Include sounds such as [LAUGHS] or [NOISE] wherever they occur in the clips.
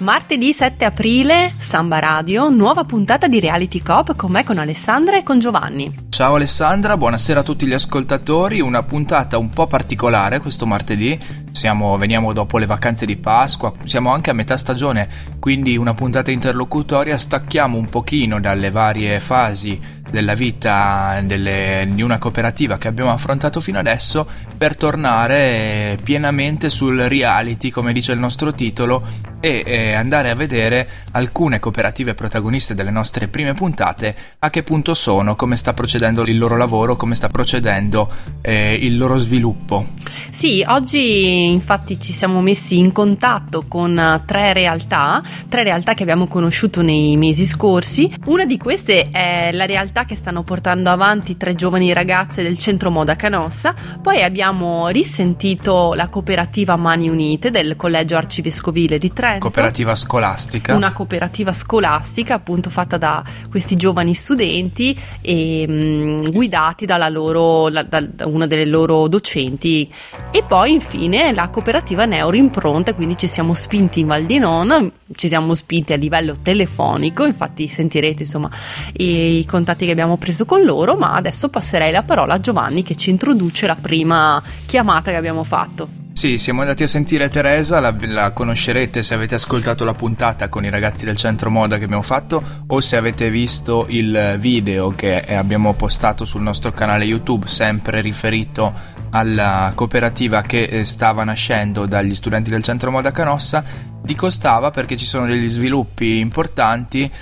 Martedì 7 aprile, Samba Radio, nuova puntata di Reality Cop con me, con Alessandra e con Giovanni. Ciao Alessandra, buonasera a tutti gli ascoltatori, una puntata un po' particolare questo martedì, siamo, veniamo dopo le vacanze di Pasqua, siamo anche a metà stagione, quindi una puntata interlocutoria, stacchiamo un pochino dalle varie fasi della vita delle, di una cooperativa che abbiamo affrontato fino adesso per tornare pienamente sul reality, come dice il nostro titolo, e eh, andare a vedere alcune cooperative protagoniste delle nostre prime puntate, a che punto sono, come sta procedendo il loro lavoro, come sta procedendo eh, il loro sviluppo. Sì, oggi infatti ci siamo messi in contatto con tre realtà, tre realtà che abbiamo conosciuto nei mesi scorsi. Una di queste è la realtà che stanno portando avanti tre giovani ragazze del centro Moda Canossa, poi abbiamo risentito la cooperativa Mani Unite del Collegio Arcivescovile di Trento. Cooperativa scolastica. Una cooperativa scolastica appunto fatta da questi giovani studenti e mh, mm, guidati dalla loro, la, da, da una delle loro docenti. E poi infine la cooperativa Neuro Impronte, quindi ci siamo spinti in Val di Non, ci siamo spinti a livello telefonico, infatti sentirete insomma i, i contatti che abbiamo preso con loro, ma adesso passerei la parola a Giovanni che ci introduce la prima chiamata che abbiamo fatto. Sì, siamo andati a sentire Teresa, la, la, conoscerete se avete ascoltato la puntata con i ragazzi del centro moda che abbiamo fatto o se avete visto il video che abbiamo postato sul nostro canale YouTube, sempre riferito alla cooperativa che eh, stava nascendo dagli studenti del centro moda Canossa. Dico stava perché ci sono degli sviluppi importanti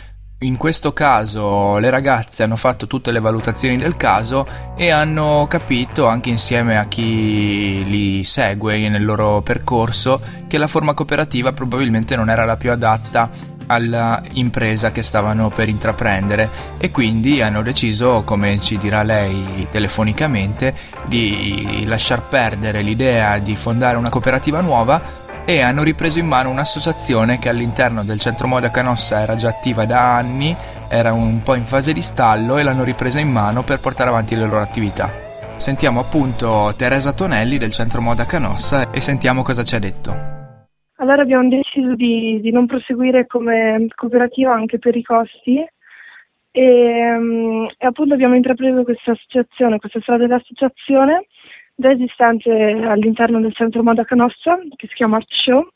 in questo caso le ragazze hanno fatto tutte le valutazioni del caso e hanno capito, anche insieme a chi li segue nel loro percorso, che la forma cooperativa probabilmente non era la più adatta all'impresa che stavano per intraprendere. E quindi hanno deciso, come ci dirà lei telefonicamente, di lasciar perdere l'idea di fondare una cooperativa nuova e hanno ripreso in mano un'associazione che all'interno del centro moda Canossa era già attiva da anni, era un po' in fase di stallo e l'hanno ripresa in mano per portare avanti le loro attività. Sentiamo appunto Teresa Tonelli del centro moda Canossa e sentiamo cosa ci ha detto. Allora abbiamo deciso di, di non proseguire come cooperativa anche per i costi e, um, e appunto abbiamo intrapreso questa associazione, questa strada dell'associazione già esistente all'interno del centro Moda Canossa, che si chiama Art Show,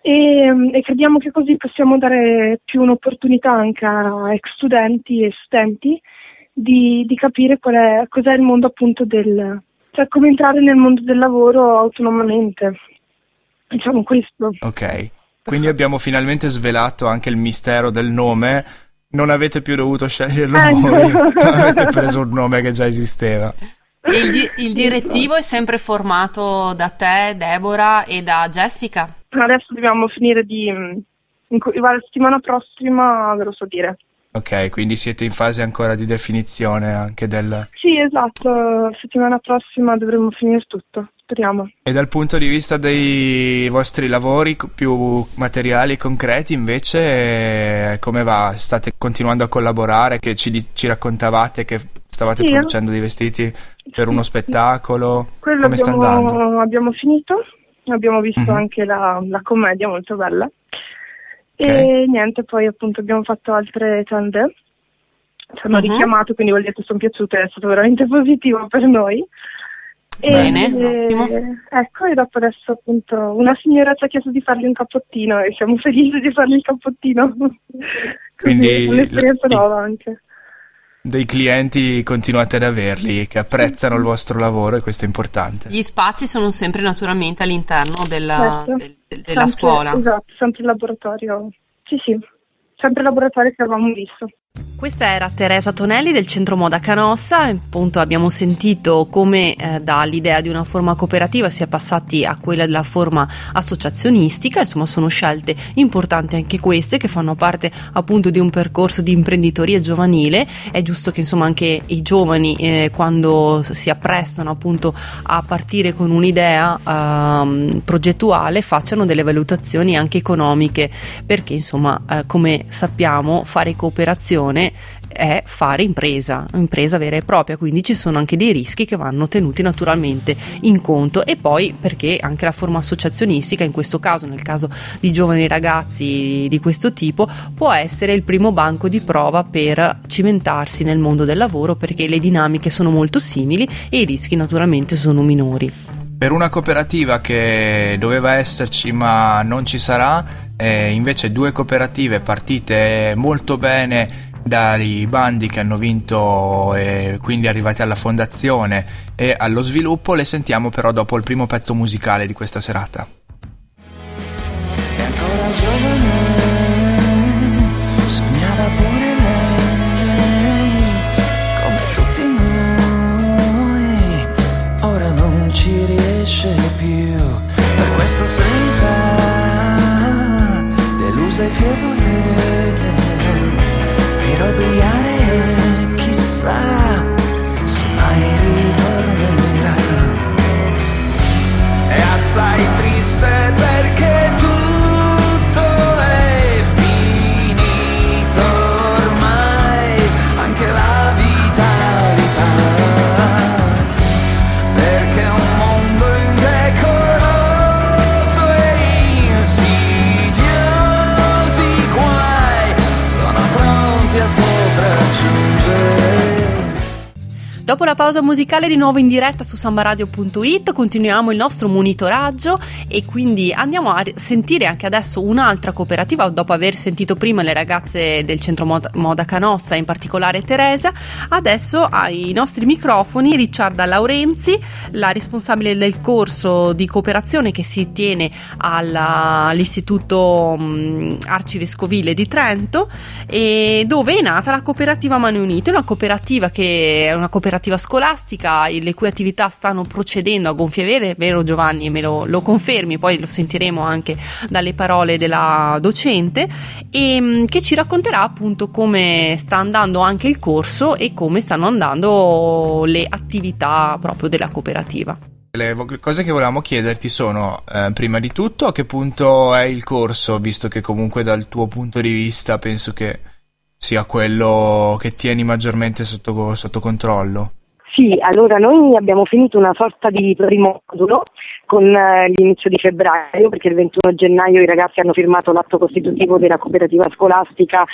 e, e, crediamo che così possiamo dare più un'opportunità anche a ex studenti e studenti di, di capire qual è, cos'è il mondo appunto del, cioè come entrare nel mondo del lavoro autonomamente. Diciamo questo. Ok, quindi abbiamo finalmente svelato anche il mistero del nome. Non avete più dovuto sceglierlo eh, voi, no. avete preso un nome che già esisteva. Il, di- il, direttivo è sempre formato da te, Deborah e da Jessica? Adesso dobbiamo finire di... la settimana prossima ve lo so dire. Ok, quindi siete in fase ancora di definizione anche del... Sì, esatto, settimana prossima dovremo finire tutto, speriamo. E dal punto di vista dei vostri lavori più materiali e concreti invece come va? State continuando a collaborare? Che ci, ci raccontavate che stavate sì, producendo dei vestiti per uno spettacolo? Quello Come abbiamo, sta andando? Abbiamo finito, abbiamo visto mm-hmm. anche la, la, commedia molto bella. Okay. E niente, poi appunto abbiamo fatto altre tende. Ci hanno uh-huh. richiamato, quindi vuol dire che sono piaciute, è stato veramente [LAUGHS] positivo per noi. Bene, e, ottimo. Ecco, e dopo adesso appunto una signora ci ha chiesto di fargli un cappottino e siamo [LAUGHS] felici di fargli il cappottino. [LAUGHS] Quindi un'esperienza l- nuova anche dei clienti continuate ad averli che apprezzano il vostro lavoro e questo è importante. Gli spazi sono sempre naturalmente all'interno della, certo. de, de, della sempre, scuola. Esatto, sempre il laboratorio. Sì, sì, sempre il laboratorio che avevamo visto. Questa era Teresa Tonelli del Centro Moda Canossa, appunto abbiamo sentito come eh, dall'idea di una forma cooperativa si è passati a quella della forma associazionistica, insomma sono scelte importanti anche queste che fanno parte appunto di un percorso di imprenditoria giovanile, è giusto che insomma anche i giovani eh, quando si apprestano appunto a partire con un'idea eh, progettuale facciano delle valutazioni anche economiche. Perché insomma eh, come sappiamo fare cooperazione è fare impresa, impresa vera e propria, quindi ci sono anche dei rischi che vanno tenuti naturalmente in conto e poi perché anche la forma associazionistica, in questo caso, nel caso di giovani ragazzi di questo tipo, può essere il primo banco di prova per cimentarsi nel mondo del lavoro perché le dinamiche sono molto simili e i rischi naturalmente sono minori. Per una cooperativa che doveva esserci ma non ci sarà, eh, invece due cooperative partite molto bene dai bandi che hanno vinto e quindi arrivati alla fondazione e allo sviluppo, le sentiamo però dopo il primo pezzo musicale di questa serata. È ancora giovane, sognava pure lei, come tutti noi, ora non ci riesce più, per questo se ne va, delusa e fievole per chissà se mai ritornerà è assai triste perché Dopo la pausa musicale di nuovo in diretta su sambaradio.it continuiamo il nostro monitoraggio e quindi andiamo a sentire anche adesso un'altra cooperativa dopo aver sentito prima le ragazze del centro Moda, Canossa, in particolare Teresa, adesso ai nostri microfoni Ricciarda Laurenzi, la responsabile del corso di cooperazione che si tiene all'Istituto mh, Arcivescovile di Trento dove è nata la cooperativa Mani Unite, una cooperativa che è una cooperativa scolastica le cui attività stanno procedendo a gonfie vele, vero Giovanni, me lo, lo confermi, poi lo sentiremo anche dalle parole della docente, e mh, che ci racconterà appunto come sta andando anche il corso e come stanno andando le attività proprio della cooperativa. Le cose che volevamo chiederti sono, eh, prima di tutto, a che punto è il corso, visto che comunque dal tuo punto di vista penso che sia quello che tieni maggiormente sotto, sotto controllo. Sì, allora noi abbiamo finito una sorta di primo modulo con eh, l'inizio di febbraio, perché il 21 gennaio i ragazzi hanno firmato l'atto costitutivo della cooperativa scolastica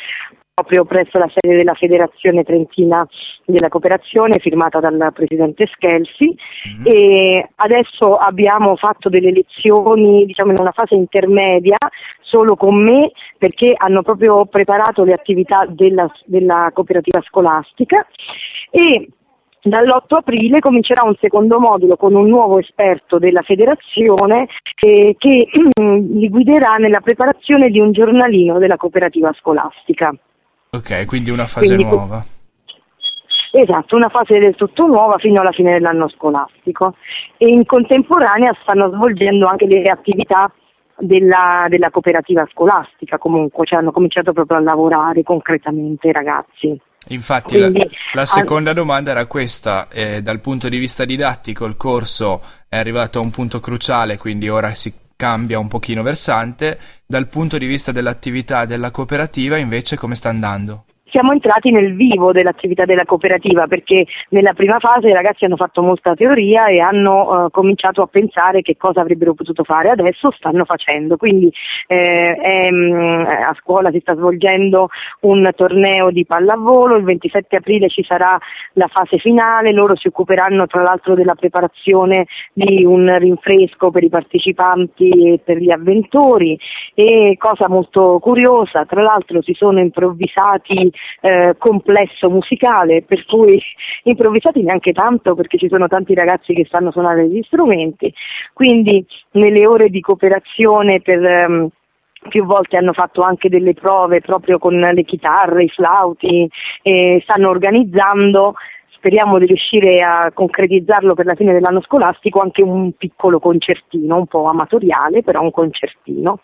proprio presso la sede della Federazione Trentina della Cooperazione, firmata dal presidente Schelsi. Mm-hmm. E adesso abbiamo fatto delle lezioni, diciamo, in una fase intermedia solo con me, perché hanno proprio preparato le attività della, della cooperativa scolastica. E dall'8 aprile comincerà un secondo modulo con un nuovo esperto della federazione eh, che mm, li guiderà nella preparazione di un giornalino della cooperativa scolastica. Ok, quindi una fase quindi, nuova. Esatto, una fase del tutto nuova fino alla fine dell'anno scolastico e in contemporanea stanno svolgendo anche delle attività della, della cooperativa scolastica comunque, cioè hanno cominciato proprio a lavorare concretamente i ragazzi. Infatti Quindi, la, la, seconda domanda era questa, eh, dal punto di vista didattico il corso è arrivato a un punto cruciale, quindi ora si cambia un pochino versante, dal punto di vista dell'attività della cooperativa invece come sta andando? Siamo entrati nel vivo dell'attività della cooperativa perché nella prima fase i ragazzi hanno fatto molta teoria e hanno uh, cominciato a pensare che cosa avrebbero potuto fare, adesso stanno facendo, quindi eh, è, um, a scuola si sta svolgendo un torneo di pallavolo, il 27 aprile ci sarà la fase finale, loro si occuperanno tra l'altro della preparazione di un rinfresco per i partecipanti e per gli avventori. E cosa molto curiosa, tra l'altro si sono improvvisati eh, complesso musicale, per cui [LAUGHS] improvvisati neanche tanto perché ci sono tanti ragazzi che sanno suonare gli strumenti, quindi nelle ore di cooperazione per ehm, più volte hanno fatto anche delle prove proprio con le chitarre, i flauti, e stanno organizzando speriamo di riuscire a concretizzarlo per la fine dell'anno scolastico anche un piccolo concertino, un po' amatoriale, però un concertino.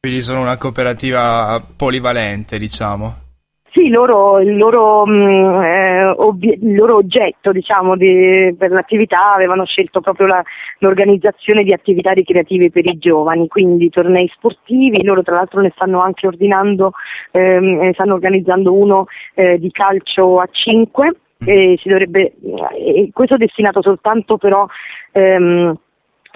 Quindi sono una cooperativa polivalente, diciamo. Sì, loro, il, loro, mh, eh, obie- il, loro, oggetto diciamo, di, per l'attività avevano scelto proprio la, l'organizzazione di attività ricreative per i giovani, quindi tornei sportivi, loro tra l'altro ne stanno anche ordinando, ehm, ne stanno organizzando uno eh, di calcio a 5 e si dovrebbe, questo è destinato soltanto però ehm,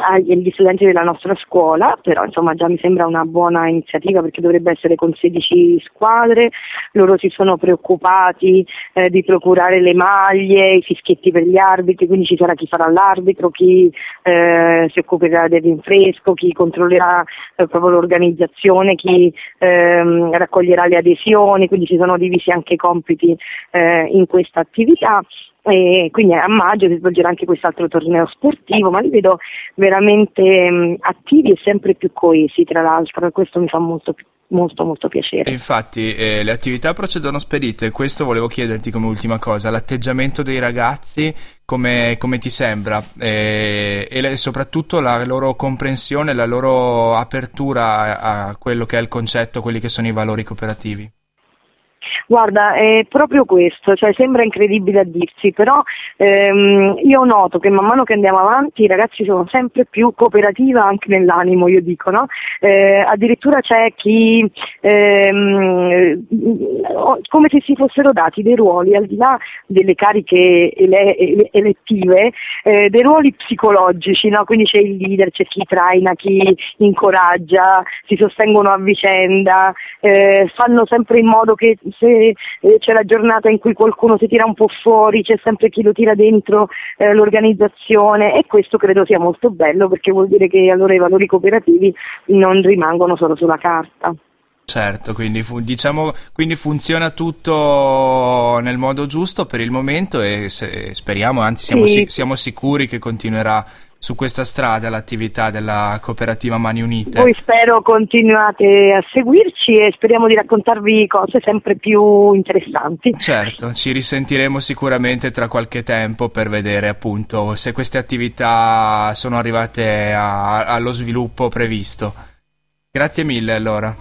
agli studenti della nostra scuola, però insomma già mi sembra una buona iniziativa perché dovrebbe essere con 16 squadre, loro si sono preoccupati eh, di procurare le maglie, i fischietti per gli arbitri, quindi ci sarà chi farà l'arbitro, chi eh, si occuperà del rinfresco, chi controllerà eh, proprio l'organizzazione, chi ehm, raccoglierà le adesioni, quindi si sono divisi anche i compiti eh, in questa attività e quindi a maggio si svolgerà anche quest'altro torneo sportivo, ma li vedo veramente mh, attivi e sempre più coesi tra l'altro e questo mi fa molto, molto, molto piacere. Infatti eh, le attività procedono spedite, questo volevo chiederti come ultima cosa, l'atteggiamento dei ragazzi come, come ti sembra eh, e soprattutto la loro comprensione, la loro apertura a quello che è il concetto, quelli che sono i valori cooperativi. Guarda, è proprio questo, cioè sembra incredibile a dirsi, però ehm, io noto che man mano che andiamo avanti i ragazzi sono sempre più cooperativa anche nell'animo, io dico, no? Eh, addirittura c'è chi, ehm, come se si fossero dati dei ruoli, al di là delle cariche ele- ele- elettive, eh, dei ruoli psicologici, no? Quindi c'è il leader, c'è chi traina, chi incoraggia, si sostengono a vicenda, eh, fanno sempre in modo che se eh, c'è la giornata in cui qualcuno si tira un po' fuori, c'è sempre chi lo tira dentro eh, l'organizzazione e questo credo sia molto bello perché vuol dire che allora i valori cooperativi non rimangono solo sulla carta. Certo, quindi, fu- diciamo, quindi funziona tutto nel modo giusto per il momento e se- speriamo, anzi siamo, Sì. si- siamo sicuri che continuerà su questa strada l'attività della cooperativa Mani Unite. Voi spero continuate a seguirci e speriamo di raccontarvi cose sempre più interessanti. Certo, ci risentiremo sicuramente tra qualche tempo per vedere appunto se queste attività sono arrivate a- allo sviluppo previsto. Grazie mille allora.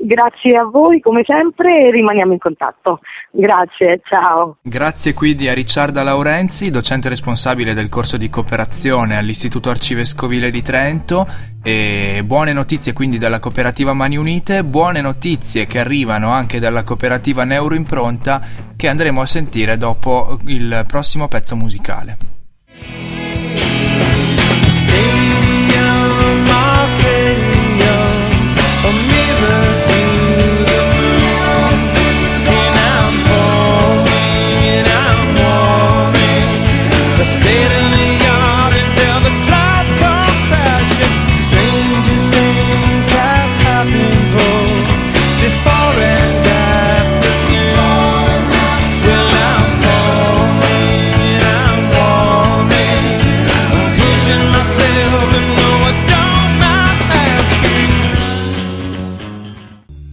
Grazie a voi come sempre e rimaniamo in contatto. Grazie, ciao. Grazie quindi a Ricciarda Laurenzi, docente responsabile del corso di cooperazione all'Istituto Arcivescovile di Trento e buone notizie quindi dalla cooperativa Mani Unite, buone notizie che arrivano anche dalla cooperativa Neuroimpronta che andremo a sentire dopo il prossimo pezzo musicale. Staying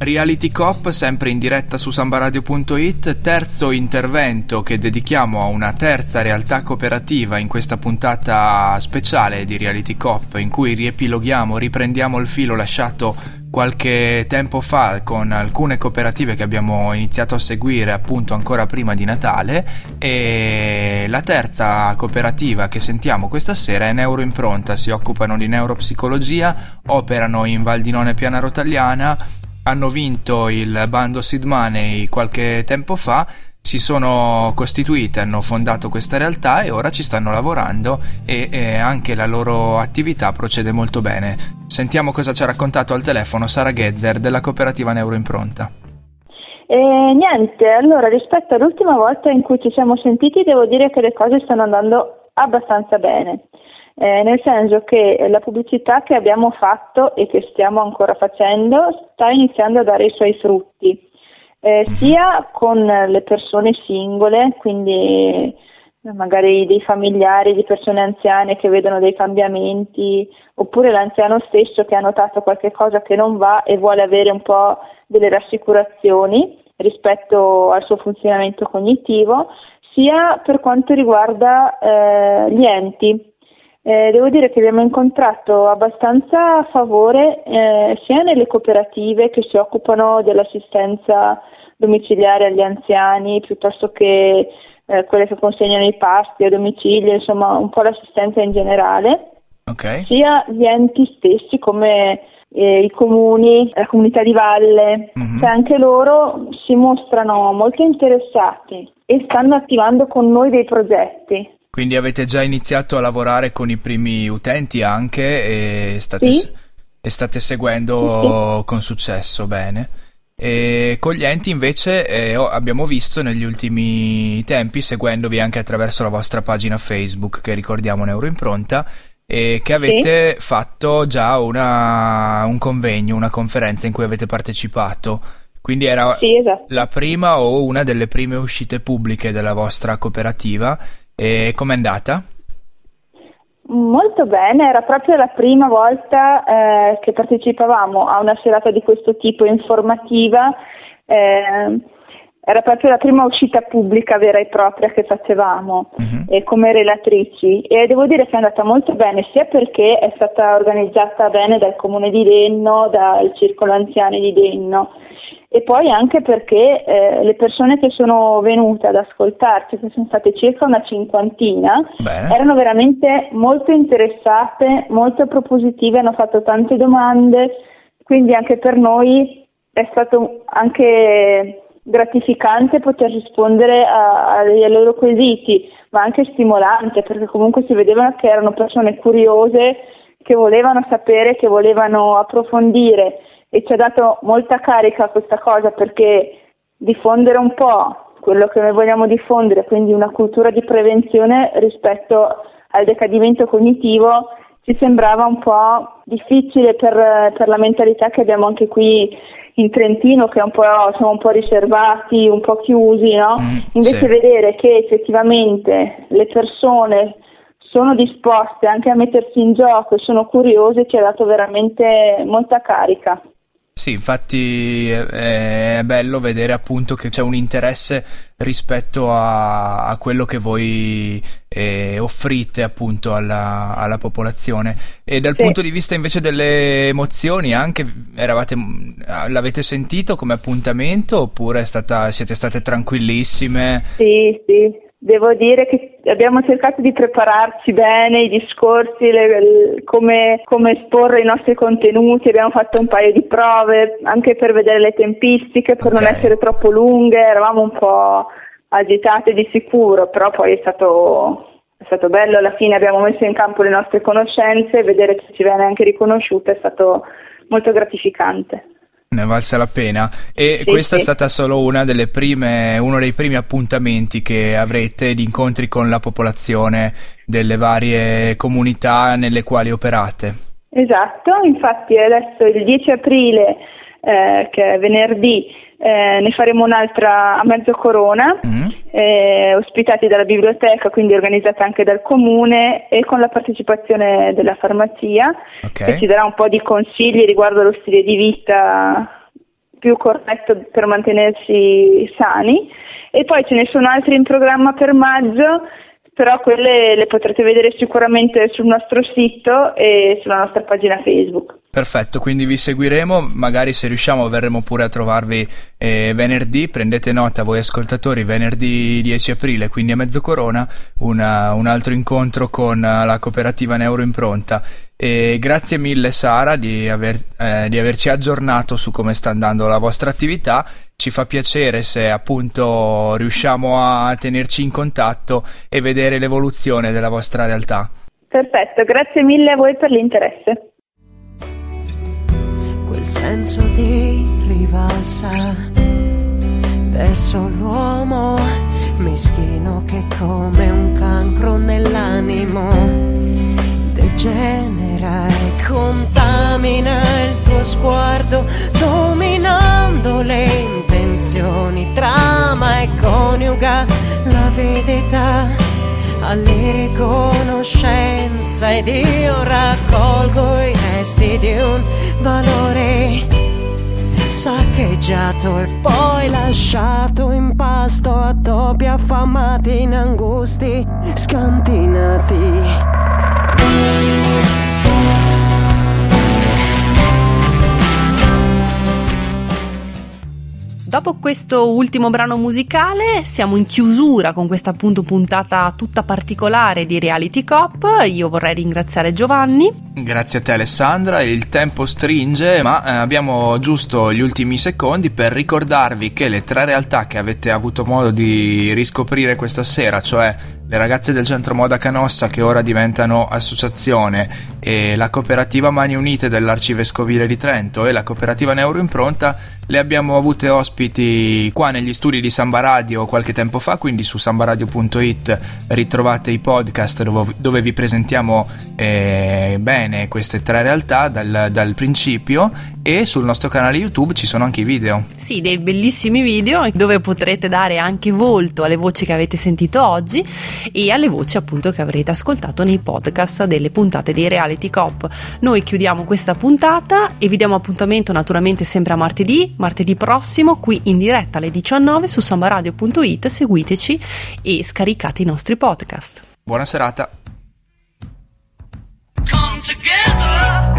Reality Cop, sempre in diretta su sambaradio.it, terzo intervento che dedichiamo a una terza realtà cooperativa in questa puntata speciale di Reality Cop, in cui riepiloghiamo, riprendiamo il filo lasciato qualche tempo fa con alcune cooperative che abbiamo iniziato a seguire appunto ancora prima di Natale e la terza cooperativa che sentiamo questa sera è Neuroimpronta, si occupano di neuropsicologia, operano in Val di None Piana Rotagliana hanno vinto il bando Seed Money qualche tempo fa, si sono costituite, hanno fondato questa realtà e ora ci stanno lavorando e, e anche la loro attività procede molto bene. Sentiamo cosa ci ha raccontato al telefono Sara Gezzer della cooperativa Neuroimpronta. E niente, allora rispetto all'ultima volta in cui ci siamo sentiti devo dire che le cose stanno andando abbastanza bene, Eh, nel senso che la pubblicità che abbiamo fatto e che stiamo ancora facendo sta iniziando a dare i suoi frutti, eh, sia con le persone singole, quindi magari dei familiari di persone anziane che vedono dei cambiamenti, oppure l'anziano stesso che ha notato qualche cosa che non va e vuole avere un po' delle rassicurazioni rispetto al suo funzionamento cognitivo, sia per quanto riguarda eh, gli enti. Eh, devo dire che abbiamo incontrato abbastanza favore eh, sia nelle cooperative che si occupano dell'assistenza domiciliare agli anziani piuttosto che eh, quelle che consegnano i pasti a domicilio, insomma un po' l'assistenza in generale, Ok. sia gli enti stessi come eh, i comuni, la comunità di valle, Mhm. cioè anche loro si mostrano molto interessati e stanno attivando con noi dei progetti. Quindi avete già iniziato a lavorare con i primi utenti anche e state, Sì. e state seguendo con successo, bene. E con gli enti invece eh, abbiamo visto negli ultimi tempi, seguendovi anche attraverso la vostra pagina Facebook che ricordiamo Neuroimpronta, e che avete fatto già una- un convegno, una conferenza in cui avete partecipato. Quindi era Sì, esatto. la prima o una delle prime uscite pubbliche della vostra cooperativa. E com'è andata? Molto bene, era proprio la prima volta eh, che partecipavamo a una serata di questo tipo informativa, eh, era proprio la prima uscita pubblica vera e propria che facevamo Mhm. eh, come relatrici e devo dire che è andata molto bene sia perché è stata organizzata bene dal comune di Denno, dal circolo anziani di Denno e poi anche perché eh, le persone che sono venute ad ascoltarci, che sono state circa una cinquantina, Bene. erano veramente molto interessate, molto propositive, hanno fatto tante domande, quindi anche per noi è stato anche gratificante poter rispondere a- ai loro quesiti, ma anche stimolante perché comunque si vedevano che erano persone curiose, che volevano sapere, che volevano approfondire. E ci ha dato molta carica questa cosa perché diffondere un po' quello che noi vogliamo diffondere, quindi una cultura di prevenzione rispetto al decadimento cognitivo, ci sembrava un po' difficile per, per la mentalità che abbiamo anche qui in Trentino, che un po', siamo un po' riservati, un po' chiusi, no? Mm, Invece sì. vedere che effettivamente le persone sono disposte anche a mettersi in gioco e sono curiose ci ha dato veramente molta carica. Sì, infatti è bello vedere appunto che c'è un interesse rispetto a, a quello che voi eh, offrite appunto alla, alla popolazione. E dal Sì. punto di vista invece delle emozioni, anche eravate, l'avete sentito come appuntamento oppure è stata, siete state tranquillissime? Sì, sì, devo dire che abbiamo cercato di prepararci bene i discorsi, le- le- come, come esporre i nostri contenuti, abbiamo fatto un paio di prove anche per vedere le tempistiche, per non Ok. essere troppo lunghe, eravamo un po' agitate di sicuro, però poi è stato, è stato bello, alla fine abbiamo messo in campo le nostre conoscenze, vedere che ci viene anche riconosciuta è stato molto gratificante. Ne è valsa la pena. E Sì, questa è sì. stata solo una delle prime, uno dei primi appuntamenti che avrete di incontri con la popolazione delle varie comunità nelle quali operate. Esatto, infatti adesso il 10 aprile, eh, che è venerdì, eh, ne faremo un'altra a mezzo corona, Mm. Eh, ospitati dalla biblioteca, quindi organizzata anche dal comune e con la partecipazione della farmacia, Ok. che ci darà un po' di consigli riguardo allo stile di vita più corretto per mantenersi sani. E poi ce ne sono altri in programma per maggio, però quelle le potrete vedere sicuramente sul nostro sito e sulla nostra pagina Facebook. Perfetto, quindi vi seguiremo, magari se riusciamo verremo pure a trovarvi eh, venerdì, prendete nota voi ascoltatori, venerdì 10 aprile, quindi a mezzo corona, una- un altro incontro con eh, la cooperativa Neuroimpronta. E grazie mille Sara di, aver- eh, di averci aggiornato su come sta andando la vostra attività, ci fa piacere se appunto riusciamo a tenerci in contatto e vedere l'evoluzione della vostra realtà. Perfetto, grazie mille a voi per l'interesse. Quel senso di rivalsa verso l'uomo meschino che come un cancro nell'animo degenera e contamina il tuo sguardo dominando le intenzioni trama e coniuga l'avidità alle riconoscenza ed io raccolgo i resti di un valore saccheggiato e poi lasciato in pasto a topi affamati in angusti scantinati. Dopo questo ultimo brano musicale siamo in chiusura con questa appunto puntata tutta particolare di Reality Cop. Io vorrei ringraziare Giovanni. Grazie a te Alessandra, il tempo stringe ma eh, abbiamo giusto gli ultimi secondi per ricordarvi che le tre realtà che avete avuto modo di riscoprire questa sera, cioè le ragazze del centro moda Canossa che ora diventano associazione e la cooperativa Mani Unite dell'Arcivescovile di Trento e la cooperativa Neuroimpronta le abbiamo avute ospiti qua negli studi di Samba Radio qualche tempo fa, quindi su sambaradio.it ritrovate i podcast dove, dove vi presentiamo eh, bene queste tre realtà dal, dal principio e sul nostro canale YouTube ci sono anche i video. Sì, dei bellissimi video dove potrete dare anche volto alle voci che avete sentito oggi e alle voci appunto che avrete ascoltato nei podcast delle puntate dei Reality Cop. Noi chiudiamo questa puntata e vi diamo appuntamento naturalmente sempre a martedì, martedì prossimo qui in diretta alle 19 su sambaradio.it, seguiteci e scaricate i nostri podcast. Buona serata! Come together.